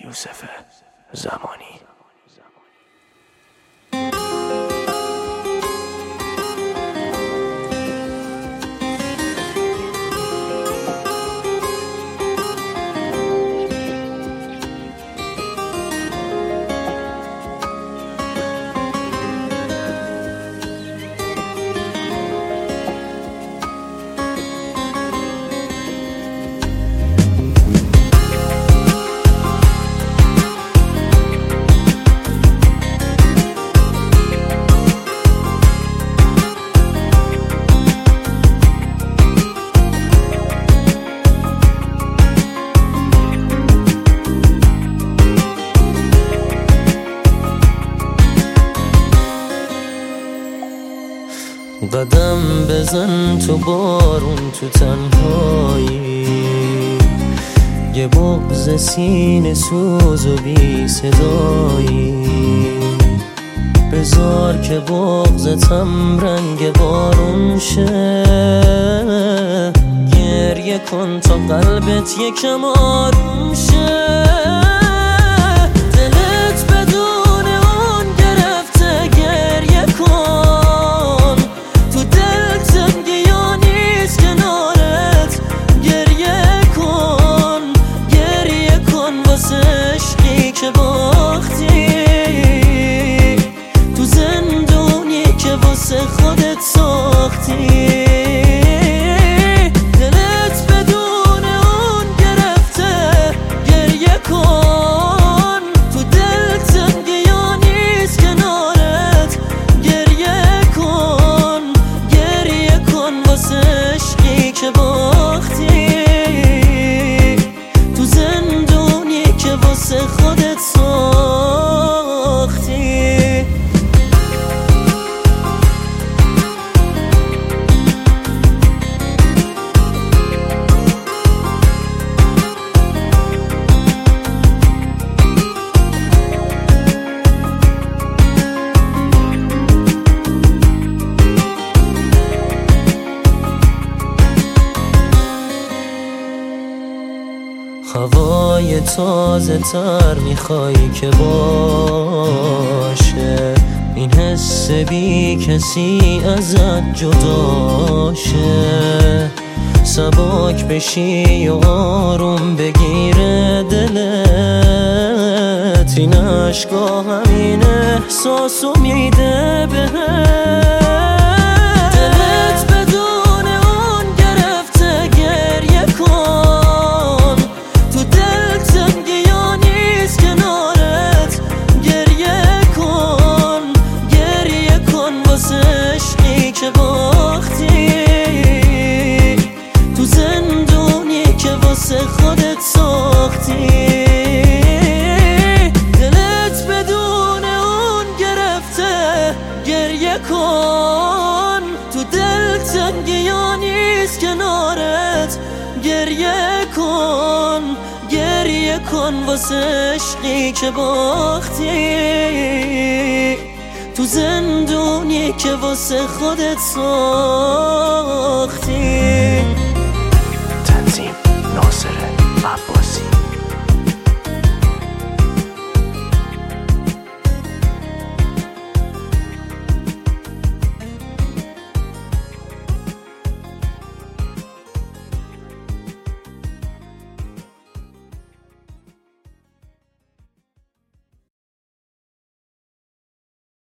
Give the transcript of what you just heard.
یوسف زمانی. قدم بزن تو بارون تو تنهایی. یه بغز سینه سوز و بی صدایی. بذار که بغزتم رنگ بارون شه. گریه کن تا قلبت یکم آروم شه. که باختی تو زندونی که واسه خودت ساختی. دلت بدون اون گرفته گریه کن. تو دل تنگی یا نیست کنارت گریه کن. گریه کن واسه هوای تازه تر می‌خوای که باشه. این حس بی کسی ازت جداشه. سباک بشی و آروم بگیره دلت. این عشقا همین احساسو میده بهت. کن. تو دل تنگی نیست کنارت. گریه کن. گریه کن واسه عشقی که باختی. تو زندونی که واسه خودت ساختی. nosere, ma può sì.